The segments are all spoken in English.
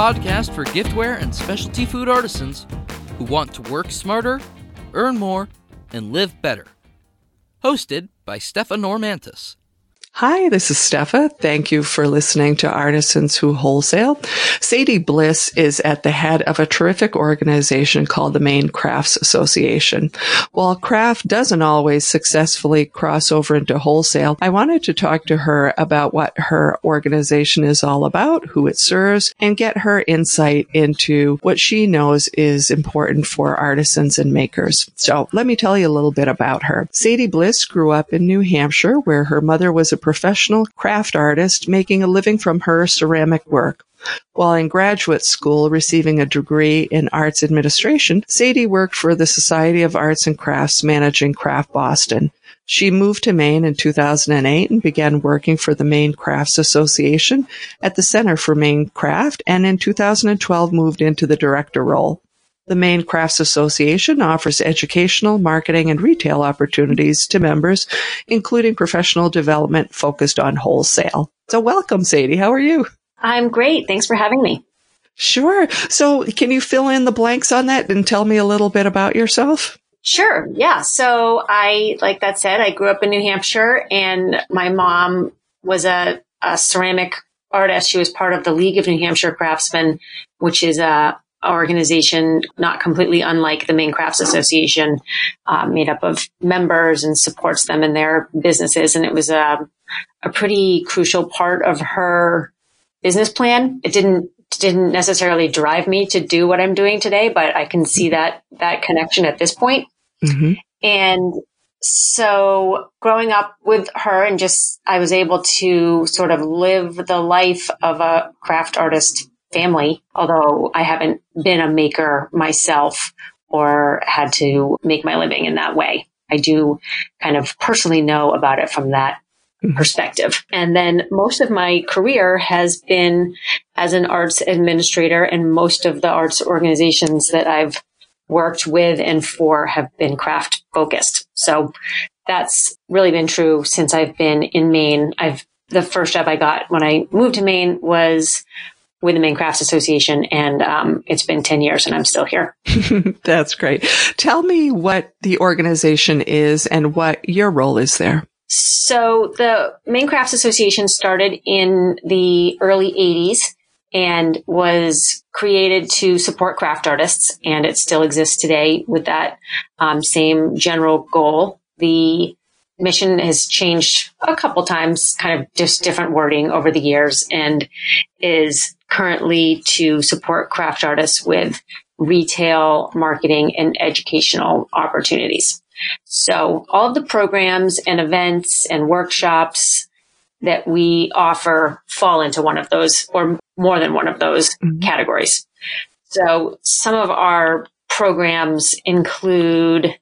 podcast for giftware and specialty food artisans who want to work smarter, earn more, and live better. Hosted by Stefa Normantis. Hi, this is Stefa. Thank you for listening to Artisans Who Wholesale. Sadie Bliss is at the head of a terrific organization called the Maine Crafts Association. While craft doesn't always successfully cross over into wholesale, I wanted to talk to her about what her organization is all about, who it serves, and get her insight into what she knows is important for artisans and makers. So let me tell you a little bit about her. Sadie Bliss grew up in New Hampshire where her mother was a professional craft artist making a living from her ceramic work. While in graduate school receiving a degree in arts administration, Sadie worked for the Society of Arts and Crafts managing Craft Boston. She moved to Maine in 2008 and began working for the Maine Crafts Association at the Center for Maine Craft and in 2012 moved into the director role. The Maine Crafts Association offers educational, marketing, and retail opportunities to members, including professional development focused on wholesale. So welcome, Sadie. How are you? I'm great. Thanks for having me. Sure. So can you fill in the blanks on that and tell me a little bit about yourself? Sure. Yeah. So I, like that said, I grew up in New Hampshire and my mom was a, a ceramic artist. She was part of the League of New Hampshire Craftsmen, which is a organization not completely unlike the Maine Crafts Association, uh, made up of members and supports them in their businesses. And it was a, a pretty crucial part of her business plan. It didn't didn't necessarily drive me to do what I'm doing today, but I can see that that connection at this point. Mm-hmm. And so growing up with her and just I was able to sort of live the life of a craft artist family, although I haven't been a maker myself or had to make my living in that way. I do kind of personally know about it from that mm-hmm. perspective. And then most of my career has been as an arts administrator and most of the arts organizations that I've worked with and for have been craft focused. So that's really been true since I've been in Maine. I've the first job I got when I moved to Maine was with the Maine Crafts Association, and um, it's been 10 years and I'm still here. That's great. Tell me what the organization is and what your role is there. So the Maine Crafts Association started in the early 80s and was created to support craft artists, and it still exists today with that um, same general goal. The mission has changed a couple times, kind of just different wording over the years, and is currently to support craft artists with retail, marketing, and educational opportunities. So all of the programs and events and workshops that we offer fall into one of those or more than one of those mm-hmm. categories. So some of our programs include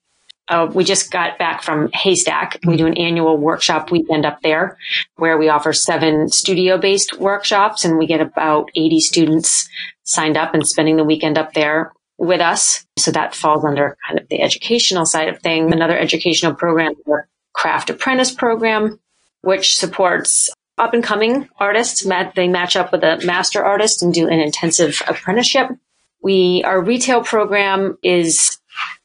uh, we just got back from Haystack. We do an annual workshop weekend up there where we offer seven studio based workshops and we get about 80 students signed up and spending the weekend up there with us. So that falls under kind of the educational side of things. Another educational program, the craft apprentice program, which supports up and coming artists. They match up with a master artist and do an intensive apprenticeship. We, our retail program is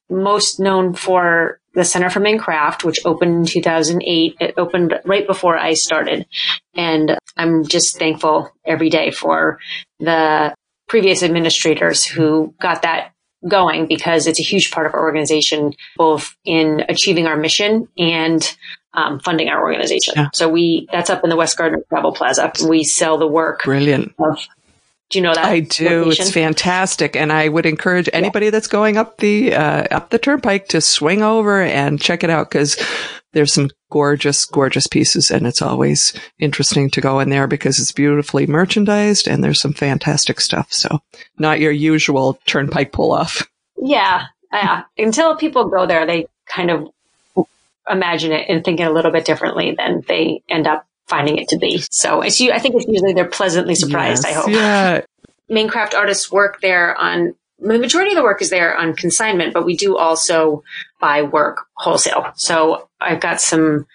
most known for the Center for Maine Craft, which opened in 2008. It opened right before I started. And I'm just thankful every day for the previous administrators who got that going because it's a huge part of our organization, both in achieving our mission and um, funding our organization. Yeah. So we, that's up in the West Gardiner Travel Plaza. We sell the work Brilliant. of do you know that? I do. Location? It's fantastic, and I would encourage anybody yeah. that's going up the uh, up the turnpike to swing over and check it out because there's some gorgeous, gorgeous pieces, and it's always interesting to go in there because it's beautifully merchandised and there's some fantastic stuff. So, not your usual turnpike pull off. Yeah, yeah. Until people go there, they kind of imagine it and think it a little bit differently than they end up finding it to be. So it's you. I think it's usually they're pleasantly surprised. Yes, I hope. Yeah. Maine craft artists work there on the majority of the work is there on consignment, but we do also buy work wholesale. So I've got some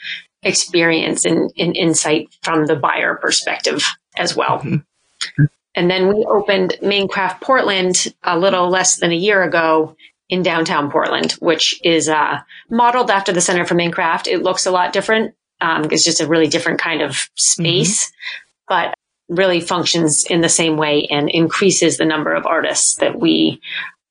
experience and in, in insight from the buyer perspective as well. Mm-hmm. And then we opened Maine Craft Portland a little less than a year ago in downtown Portland, which is uh, modeled after the Center for Maine Craft. It looks a lot different. Um, it's just a really different kind of space, mm-hmm. but really functions in the same way and increases the number of artists that we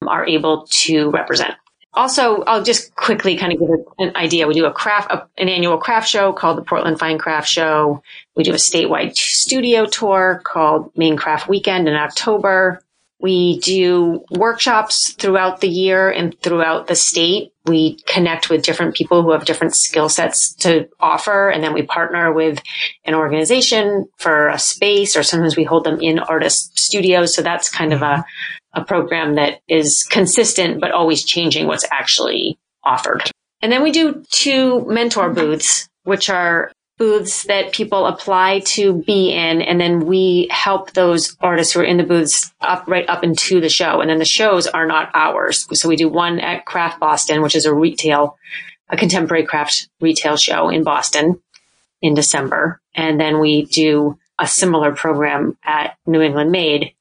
are able to represent. Also, I'll just quickly kind of give an idea. We do a craft, a, an annual craft show called the Portland Fine Craft Show. We do a statewide studio tour called Maine Craft Weekend in October. We do workshops throughout the year and throughout the state. We connect with different people who have different skill sets to offer. And then we partner with an organization for a space or sometimes we hold them in artist studios. So that's kind of a, a program that is consistent, but always changing what's actually offered. And then we do two mentor booths, which are booths that people apply to be in. And then we help those artists who are in the booths up right up into the show. And then the shows are not ours. So we do one at Craft Boston, which is a retail, a contemporary craft retail show in Boston in December. And then we do a similar program at New England Made.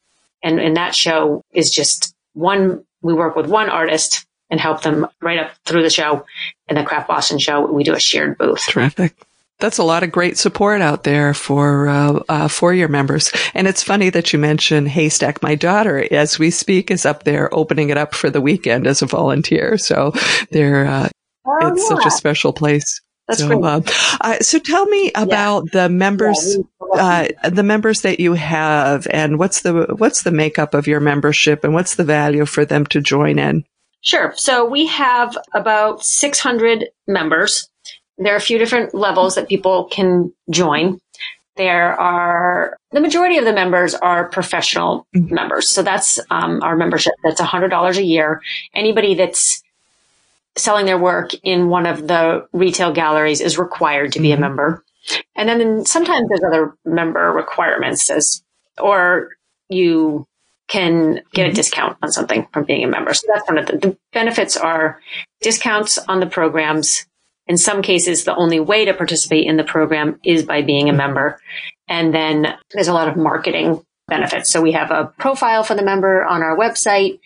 And, and that show is just one, we work with one artist and help them right up through the show. And the Craft Boston show, we do a shared booth. Terrific that's a lot of great support out there for uh, uh, for your members. And it's funny that you mentioned Haystack. My daughter, as we speak, is up there opening it up for the weekend as a volunteer. So they're uh, oh, it's yeah. such a special place. That's so, great. Uh, uh, so tell me about yeah. the members, yeah, uh, the members that you have, and what's the what's the makeup of your membership, and what's the value for them to join in. Sure. So we have about 600 members there are a few different levels that people can join. There are the majority of the members are professional mm-hmm. members, so that's um, our membership. That's hundred dollars a year. Anybody that's selling their work in one of the retail galleries is required to be mm-hmm. a member. And then sometimes there's other member requirements as, or you can get a mm-hmm. discount on something from being a member. So that's one of the, the benefits are discounts on the programs, in some cases, the only way to participate in the program is by being a member. And then there's a lot of marketing benefits. So we have a profile for the member on our website.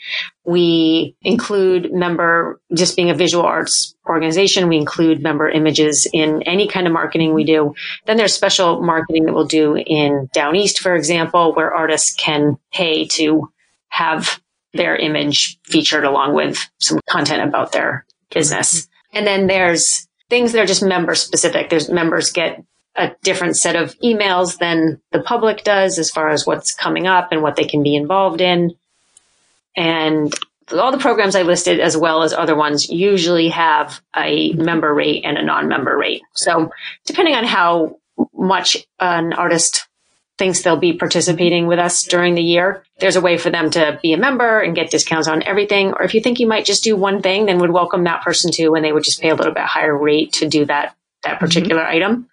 We include member, just being a visual arts organization, we include member images in any kind of marketing we do. Then there's special marketing that we'll do in Down East, for example, where artists can pay to have their image featured along with some content about their business. And then there's things that are just member specific. There's members get a different set of emails than the public does as far as what's coming up and what they can be involved in. And all the programs I listed, as well as other ones, usually have a member rate and a non-member rate. So depending on how much an artist thinks they'll be participating with us during the year, there's a way for them to be a member and get discounts on everything. Or if you think you might just do one thing, then would welcome that person too, and they would just pay a little bit higher rate to do that, that mm-hmm. particular mm-hmm. item.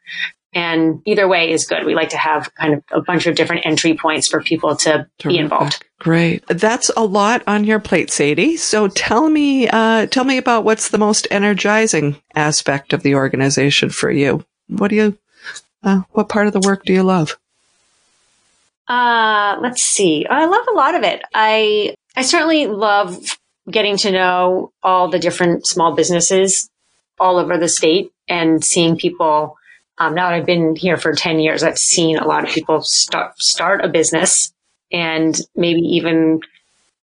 And either way is good. We like to have kind of a bunch of different entry points for people to Terrific. be involved. Great. That's a lot on your plate, Sadie. So tell me, uh, tell me about what's the most energizing aspect of the organization for you. What do you, uh, what part of the work do you love? Uh, let's see. I love a lot of it. I, I certainly love getting to know all the different small businesses all over the state and seeing people. Um, now that I've been here for 10 years, I've seen a lot of people start, start a business and maybe even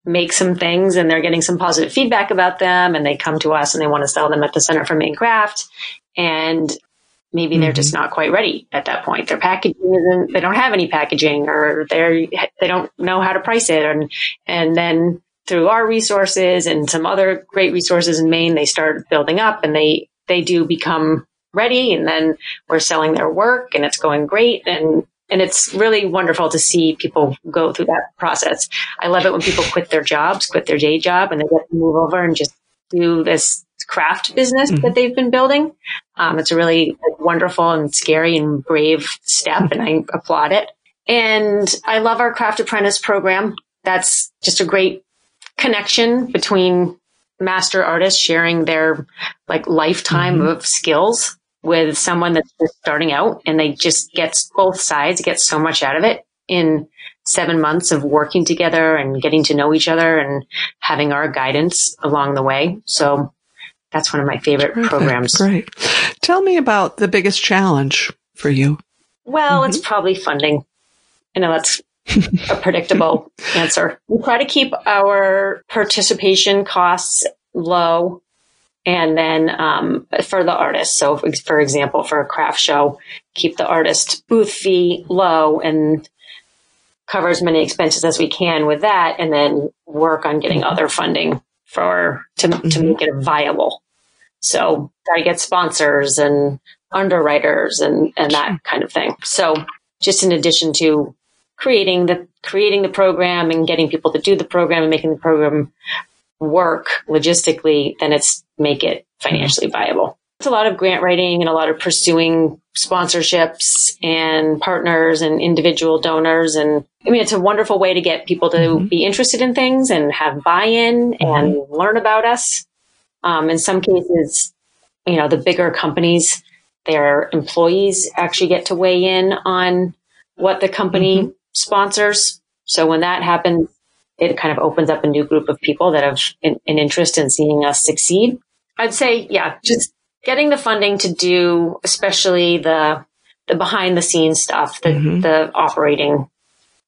make some things and they're getting some positive feedback about them and they come to us and they want to sell them at the Center for Maine Craft. And maybe mm-hmm. they're just mm-hmm. not quite ready at that point. Their packaging isn't, they don't have any packaging or they're, they don't know how to price it. And, and then through our resources and some other great resources in Maine, they start building up and they, they do become ready. And then we're selling their work and it's going great. And, and it's really wonderful to see people go through that process. I love it when people quit their jobs, quit their day job and they get to move over and just do this craft business mm-hmm. that they've been building. Um, it's a really wonderful and scary and brave step, and I applaud it. And I love our craft apprentice program. That's just a great connection between master artists sharing their like lifetime mm-hmm. of skills with someone that's just starting out and they just get both sides get so much out of it in seven months of working together and getting to know each other and having our guidance along the way. So that's one of my favorite Perfect. programs. Great. Tell me about the biggest challenge for you. Well, mm-hmm. it's probably funding. I know that's a predictable answer. We try to keep our participation costs low. And then um, for the artist, so for example, for a craft show, keep the artist booth fee low and cover as many expenses as we can with that, and then work on getting other funding for to mm-hmm. to make it viable. So try to get sponsors and underwriters and and that kind of thing. So just in addition to creating the creating the program and getting people to do the program and making the program work logistically, then it's make it financially viable. It's a lot of grant writing and a lot of pursuing sponsorships and partners and individual donors. And I mean, it's a wonderful way to get people to mm-hmm. be interested in things and have buy-in mm-hmm. and learn about us. Um, in some cases, you know, the bigger companies, their employees actually get to weigh in on what the company mm-hmm. sponsors. So when that happens, it kind of opens up a new group of people that have an, an interest in seeing us succeed. I'd say, yeah, just getting the funding to do, especially the the behind the scenes stuff, the mm-hmm. the operating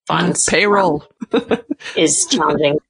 funds, payroll um, is challenging.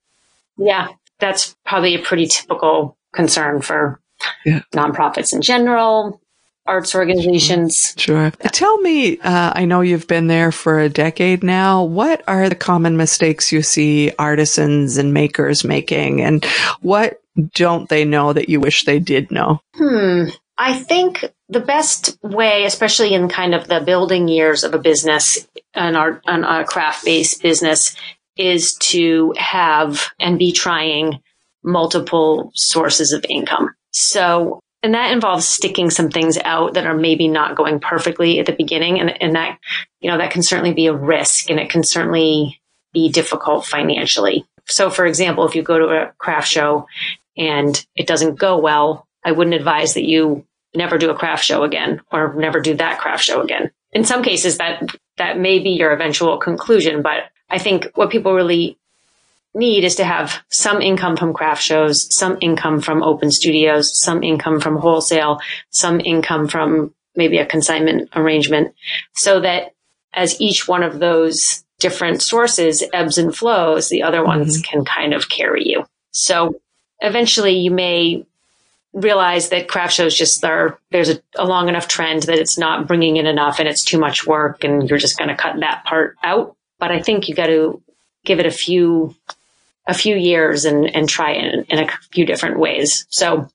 Yeah, that's probably a pretty typical concern for yeah. nonprofits in general, arts organizations. Sure. Tell me, uh, I know you've been there for a decade now. What are the common mistakes you see artisans and makers making, and what don't they know that you wish they did know? Hmm. I think the best way, especially in kind of the building years of a business, an art, an, a craft based business, is to have and be trying multiple sources of income. So and that involves sticking some things out that are maybe not going perfectly at the beginning. And, and that, you know, that can certainly be a risk and it can certainly be difficult financially. So for example, if you go to a craft show and it doesn't go well, I wouldn't advise that you never do a craft show again or never do that craft show again. In some cases that, that may be your eventual conclusion, but I think what people really need is to have some income from craft shows, some income from open studios, some income from wholesale, some income from maybe a consignment arrangement so that as each one of those different sources ebbs and flows, the other ones mm-hmm. can kind of carry you. So eventually you may realize that craft shows just are, there's a, a long enough trend that it's not bringing in enough and it's too much work and you're just going to cut that part out. But I think you got to give it a few a few years and, and try it in, in a few different ways. So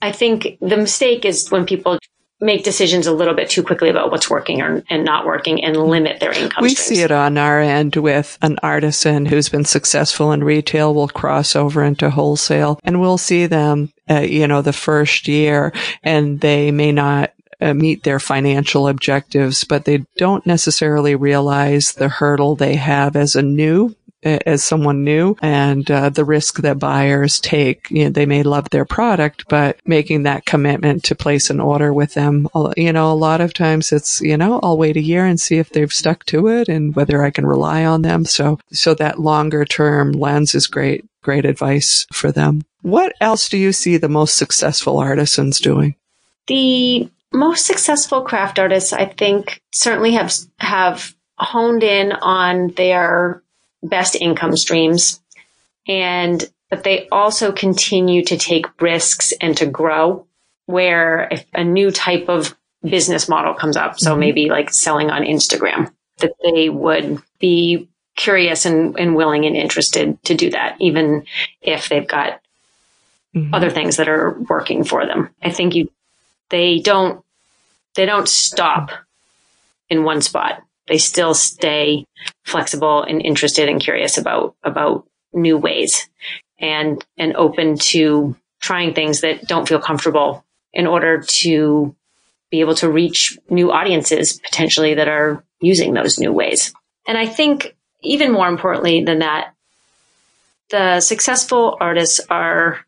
I think the mistake is when people make decisions a little bit too quickly about what's working or, and not working and limit their income. We streams. see it on our end with an artisan who's been successful in retail will cross over into wholesale and we'll see them, uh, you know, the first year and they may not uh, meet their financial objectives, but they don't necessarily realize the hurdle they have as a new as someone new and uh, the risk that buyers take. You know, they may love their product, but making that commitment to place an order with them, you know, a lot of times it's, you know, I'll wait a year and see if they've stuck to it and whether I can rely on them. So, so that longer term lens is great, great advice for them. What else do you see the most successful artisans doing? The most successful craft artists, I think, certainly have have honed in on their best income streams and but they also continue to take risks and to grow where if a new type of business model comes up so mm-hmm. maybe like selling on instagram that they would be curious and, and willing and interested to do that even if they've got mm-hmm. other things that are working for them i think you they don't they don't stop in one spot they still stay flexible and interested and curious about, about new ways and, and open to trying things that don't feel comfortable in order to be able to reach new audiences potentially that are using those new ways. And I think even more importantly than that, the successful artists are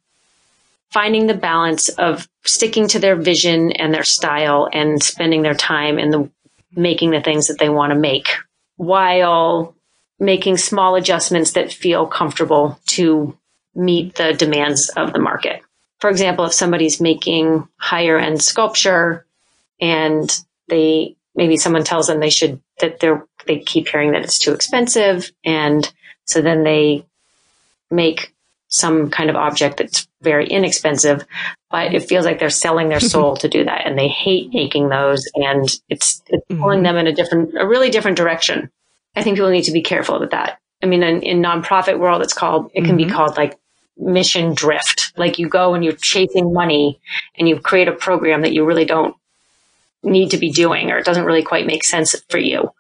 finding the balance of sticking to their vision and their style and spending their time in the making the things that they want to make while making small adjustments that feel comfortable to meet the demands of the market. For example, if somebody's making higher end sculpture and they maybe someone tells them they should that they're they keep hearing that it's too expensive and so then they make some kind of object that's very inexpensive, but it feels like they're selling their soul to do that and they hate making those and it's, it's mm-hmm. pulling them in a different, a really different direction. I think people need to be careful with that. I mean, in, in nonprofit world, it's called, it can mm-hmm. be called like mission drift. Like you go and you're chasing money and you create a program that you really don't need to be doing or it doesn't really quite make sense for you.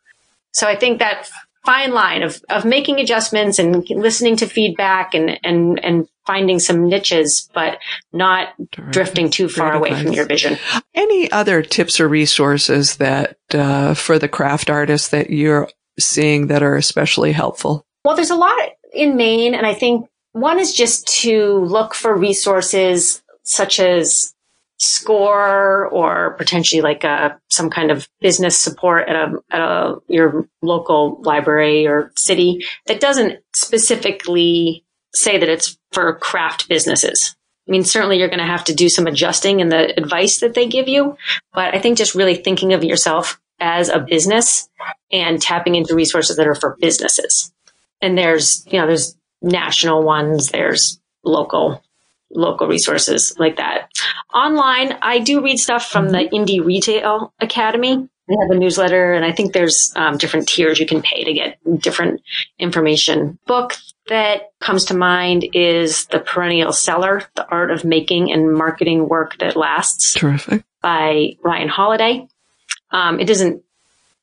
So I think that fine line of, of making adjustments and listening to feedback and, and, and finding some niches, but not Terrific. drifting too far away from your vision. Any other tips or resources that, uh, for the craft artists that you're seeing that are especially helpful? Well, there's a lot in Maine, and I think one is just to look for resources such as score or potentially like a, some kind of business support at a, at a, your local library or city that doesn't specifically say that it's for craft businesses. I mean, certainly you're going to have to do some adjusting in the advice that they give you, but I think just really thinking of yourself as a business and tapping into resources that are for businesses. And there's, you know, there's national ones, there's local local resources like that. Online, I do read stuff from the mm-hmm. Indie Retail Academy. They have a newsletter, and I think there's um, different tiers you can pay to get different information. Book that comes to mind is The Perennial Seller, The Art of Making and Marketing Work That Lasts. Terrific. By Ryan Holiday. Um, it isn't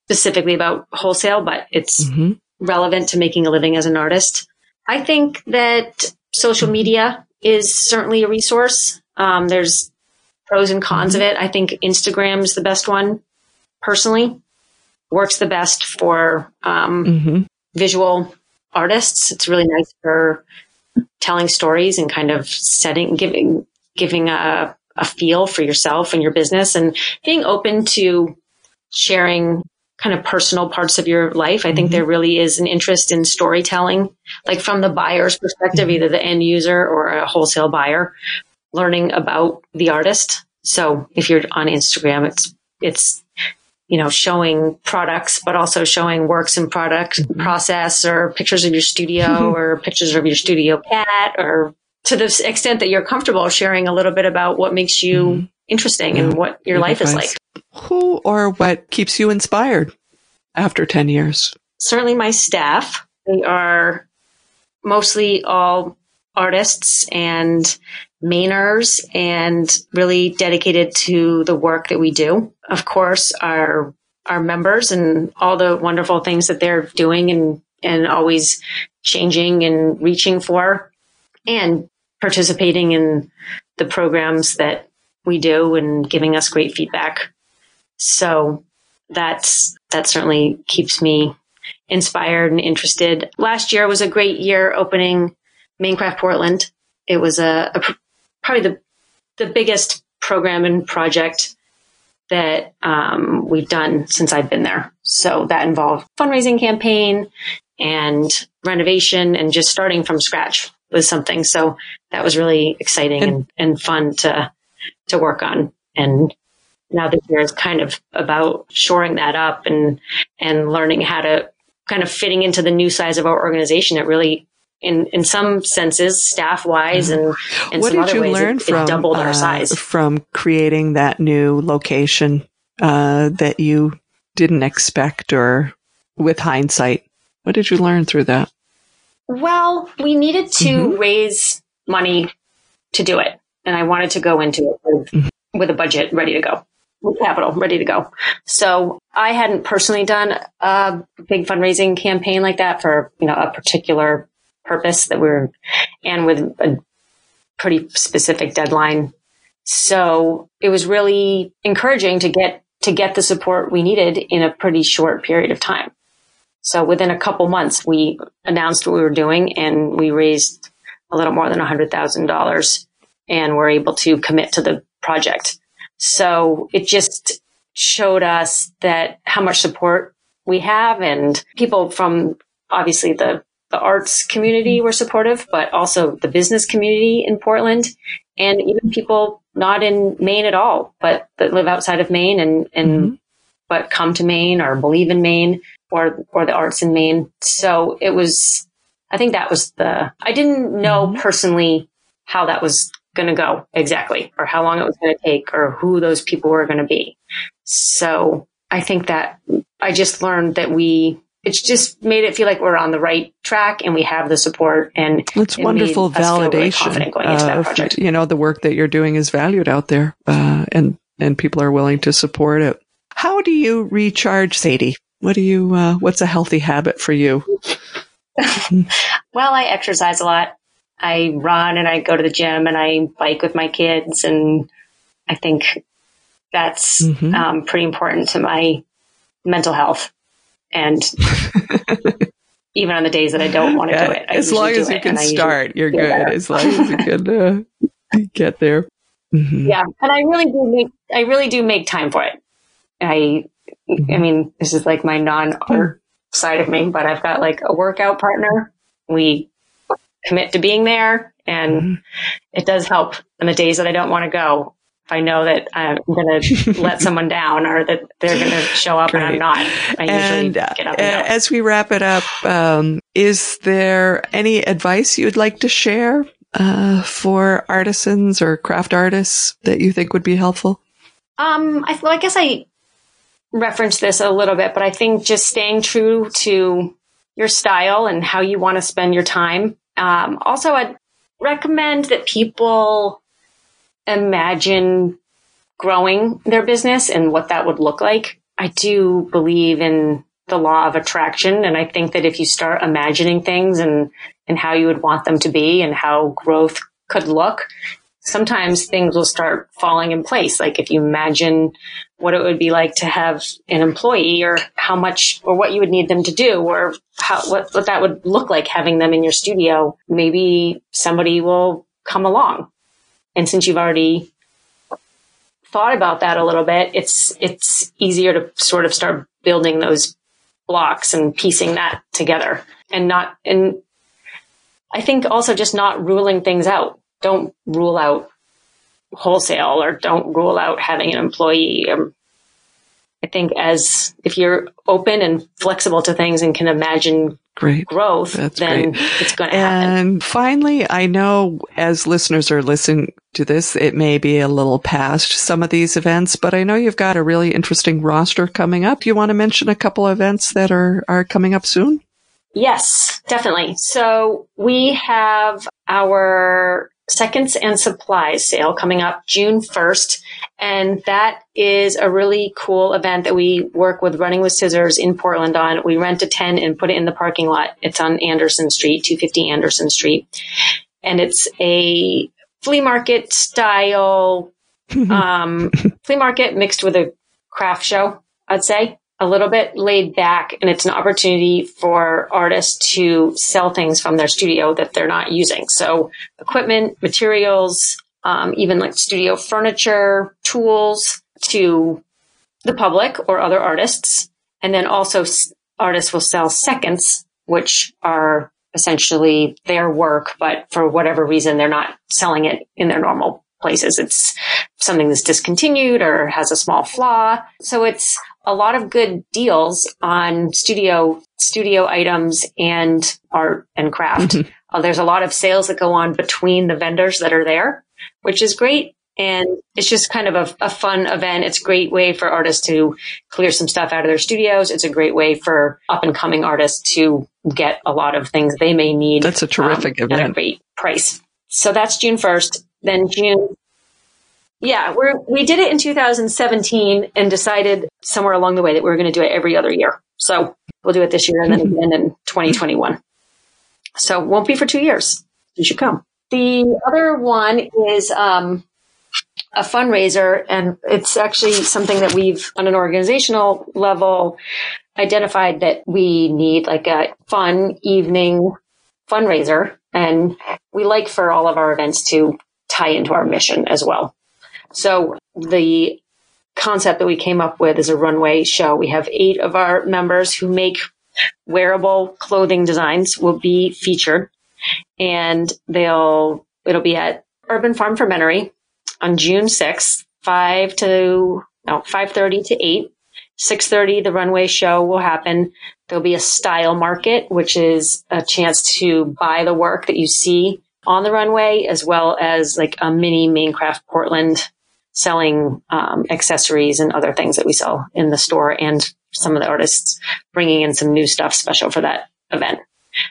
specifically about wholesale, but it's mm-hmm. relevant to making a living as an artist. I think that social media is certainly a resource. Um, there's pros and cons of it. I think Instagram is the best one personally. Works the best for um, mm-hmm. visual artists. It's really nice for telling stories and kind of setting, giving, giving a, a feel for yourself and your business and being open to sharing kind of personal parts of your life. I think mm-hmm. there really is an interest in storytelling, like from the buyer's perspective, mm-hmm. either the end user or a wholesale buyer, learning about the artist. So if you're on Instagram, it's, it's, you know, showing products, but also showing works in product mm-hmm. process or pictures of your studio or pictures of your studio cat or to the extent that you're comfortable sharing a little bit about what makes you mm-hmm. interesting yeah. and what your Good life is like. Who or what keeps you inspired after 10 years? Certainly my staff. They are mostly all artists and Mainers and really dedicated to the work that we do. Of course, our our members and all the wonderful things that they're doing and and always changing and reaching for and participating in the programs that we do and giving us great feedback. So that's, that certainly keeps me inspired and interested. Last year was a great year opening Maine Craft Portland. It was a, a probably the, the biggest program and project that um, we've done since I've been there. So that involved fundraising campaign and renovation and just starting from scratch was something. So that was really exciting and, and, and fun to to work on. And now this year is kind of about shoring that up and, and learning how to kind of fitting into the new size of our organization. It really, in, in some senses, staff wise and, and what some did other you ways, learn it, from, it doubled our uh, size. From creating that new location, uh, that you didn't expect or with hindsight, what did you learn through that? Well, we needed to mm-hmm. raise money to do it. And I wanted to go into it with, mm-hmm. with a budget ready to go capital ready to go. So I hadn't personally done a big fundraising campaign like that for, you know, a particular purpose that we are and with a pretty specific deadline. So it was really encouraging to get, to get the support we needed in a pretty short period of time. So within a couple months, we announced what we were doing and we raised a little more than $100,000 and were able to commit to the project. So it just showed us that how much support we have and people from obviously the the arts community were supportive, but also the business community in Portland and even people not in Maine at all, but that live outside of Maine and, and, mm-hmm. but come to Maine or believe in Maine or, or the arts in Maine. So it was, I think that was the, I didn't know mm-hmm. personally how that was going to go exactly or how long it was going to take or who those people were going to be. So I think that I just learned that we it's just made it feel like we're on the right track and we have the support and it's wonderful validation really of, you know the work that you're doing is valued out there uh, and and people are willing to support it. How do you recharge sadie? What do you uh, what's a healthy habit for you? Well i exercise a lot i run and i go to the gym and i bike with my kids and i think that's mm-hmm. um, pretty important to my mental health and even on the days that I don't want to yeah, do it, I as long as you can start, you're good. As long as you can uh, get there. Mm-hmm. Yeah, and I really do make I really do make time for it. I mm-hmm. I mean, this is like my non-art side of me, but I've got like a workout partner. We commit to being there, and mm-hmm. it does help on the days that I don't want to go if I know that I'm going to let someone down or that they're going to show up Great. and I'm not, I and, usually get up and uh, As we wrap it up, um, is there any advice you'd like to share uh, for artisans or craft artists that you think would be helpful? Um, I, well, I guess I referenced this a little bit, but I think just staying true to your style and how you want to spend your time. Um, also, I'd recommend that people imagine growing their business and what that would look like. I do believe in the law of attraction. And I think that if you start imagining things and, and how you would want them to be and how growth could look, sometimes things will start falling in place. Like if you imagine what it would be like to have an employee or how much or what you would need them to do or how, what, what that would look like having them in your studio, maybe somebody will come along and since you've already thought about that a little bit, it's, it's easier to sort of start building those blocks and piecing that together and not, and I think also just not ruling things out. Don't rule out wholesale or don't rule out having an employee. Um, I think as if you're open and flexible to things and can imagine great growth, That's then great. it's going to happen. And finally, I know as listeners are listening to this, it may be a little past some of these events, but I know you've got a really interesting roster coming up. You want to mention a couple of events that are, are coming up soon? Yes, definitely. So we have our seconds and supplies sale coming up June 1st. And that is a really cool event that we work with Running with Scissors in Portland on. We rent a tent and put it in the parking lot. It's on Anderson Street, 250 Anderson Street. And it's a flea market style, um, flea market mixed with a craft show, I'd say a little bit laid back and it's an opportunity for artists to sell things from their studio that they're not using. So equipment, materials, um, even like studio furniture, tools to the public or other artists. And then also artists will sell seconds, which are essentially their work, but for whatever reason, they're not selling it in their normal places. It's something that's discontinued or has a small flaw. So it's a lot of good deals on studio studio items and art and craft. Mm-hmm. Uh, there's a lot of sales that go on between the vendors that are there, which is great. And it's just kind of a, a, fun event. It's a great way for artists to clear some stuff out of their studios. It's a great way for up and coming artists to get a lot of things they may need. That's a terrific um, event. At a great price. So that's June 1st. Then June yeah, we we did it in 2017 and decided somewhere along the way that we were going to do it every other year. So we'll do it this year and then again in 2021. So won't be for two years. You should come. The other one is um, a fundraiser, and it's actually something that we've, on an organizational level, identified that we need like a fun evening fundraiser. And we like for all of our events to tie into our mission as well. So the concept that we came up with is a runway show. We have eight of our members who make wearable clothing designs will be featured and they'll, it'll be at Urban Farm Fermentary on June 6th, 5 to, no, 5.30 to 8. 6.30, the runway show will happen. There'll be a style market, which is a chance to buy the work that you see on the runway, as well as like a mini Maine Craft Portland selling um, accessories and other things that we sell in the store and some of the artists bringing in some new stuff special for that event.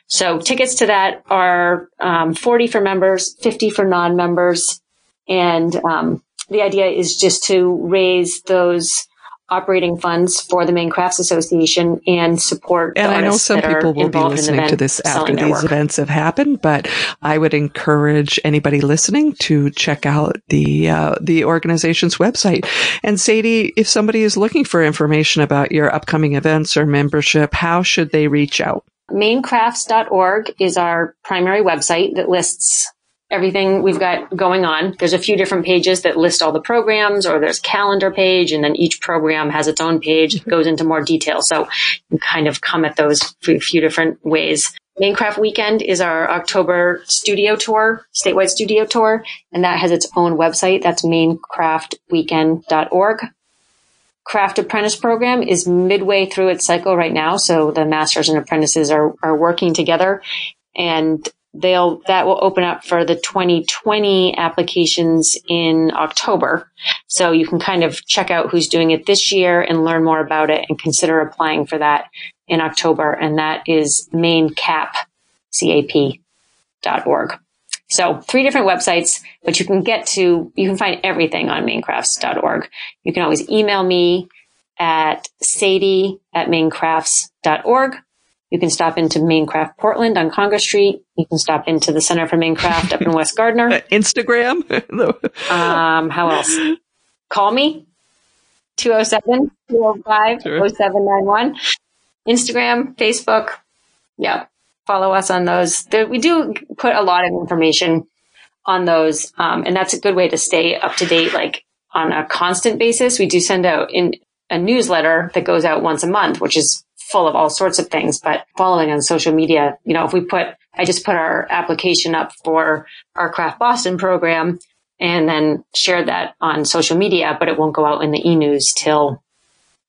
So tickets to that are um, 40 for members, 50 for non-members. And um, the idea is just to raise those operating funds for the Maine Crafts Association and support. And I know some people will be listening to this after these events have happened, but I would encourage anybody listening to check out the uh, the organization's website. And Sadie, if somebody is looking for information about your upcoming events or membership, how should they reach out? Mainecrafts.org is our primary website that lists everything we've got going on. There's a few different pages that list all the programs or there's calendar page and then each program has its own page, goes into more detail. So you kind of come at those a few different ways. Maine Craft Weekend is our October studio tour, statewide studio tour, and that has its own website. That's mainecraftweekend.org. Craft Apprentice program is midway through its cycle right now. So the masters and apprentices are, are working together and they'll that will open up for the 2020 applications in October. So you can kind of check out who's doing it this year and learn more about it and consider applying for that in October. And that is mainecap.org. So three different websites, but you can get to, you can find everything on mainecrafts.org. You can always email me at sadie at mainecrafts.org you can stop into Maine Craft Portland on Congress Street. You can stop into the Center for Maine Craft up in West Gardiner. Uh, Instagram. um, how else? Call me 207 205 0791. Instagram, Facebook. Yeah. Follow us on those. There, we do put a lot of information on those. Um, and that's a good way to stay up to date, like on a constant basis. We do send out in a newsletter that goes out once a month, which is full of all sorts of things, but following on social media, you know, if we put, I just put our application up for our Craft Boston program and then shared that on social media, but it won't go out in the e-news till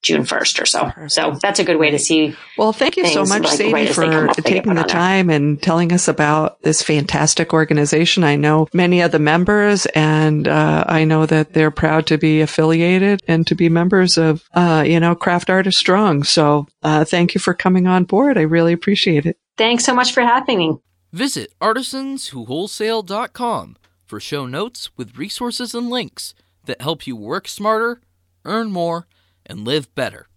June 1st or so. Perfect. So that's a good way to see. Well, thank you so much, like Sadie, for taking the time and telling us about this fantastic organization. I know many of the members and, uh, I know that they're proud to be affiliated and to be members of, uh, you know, Craft Artist Strong. So, uh, thank you for coming on board. I really appreciate it. Thanks so much for having me. Visit artisanswhowholesale.com for show notes with resources and links that help you work smarter, earn more, and live better.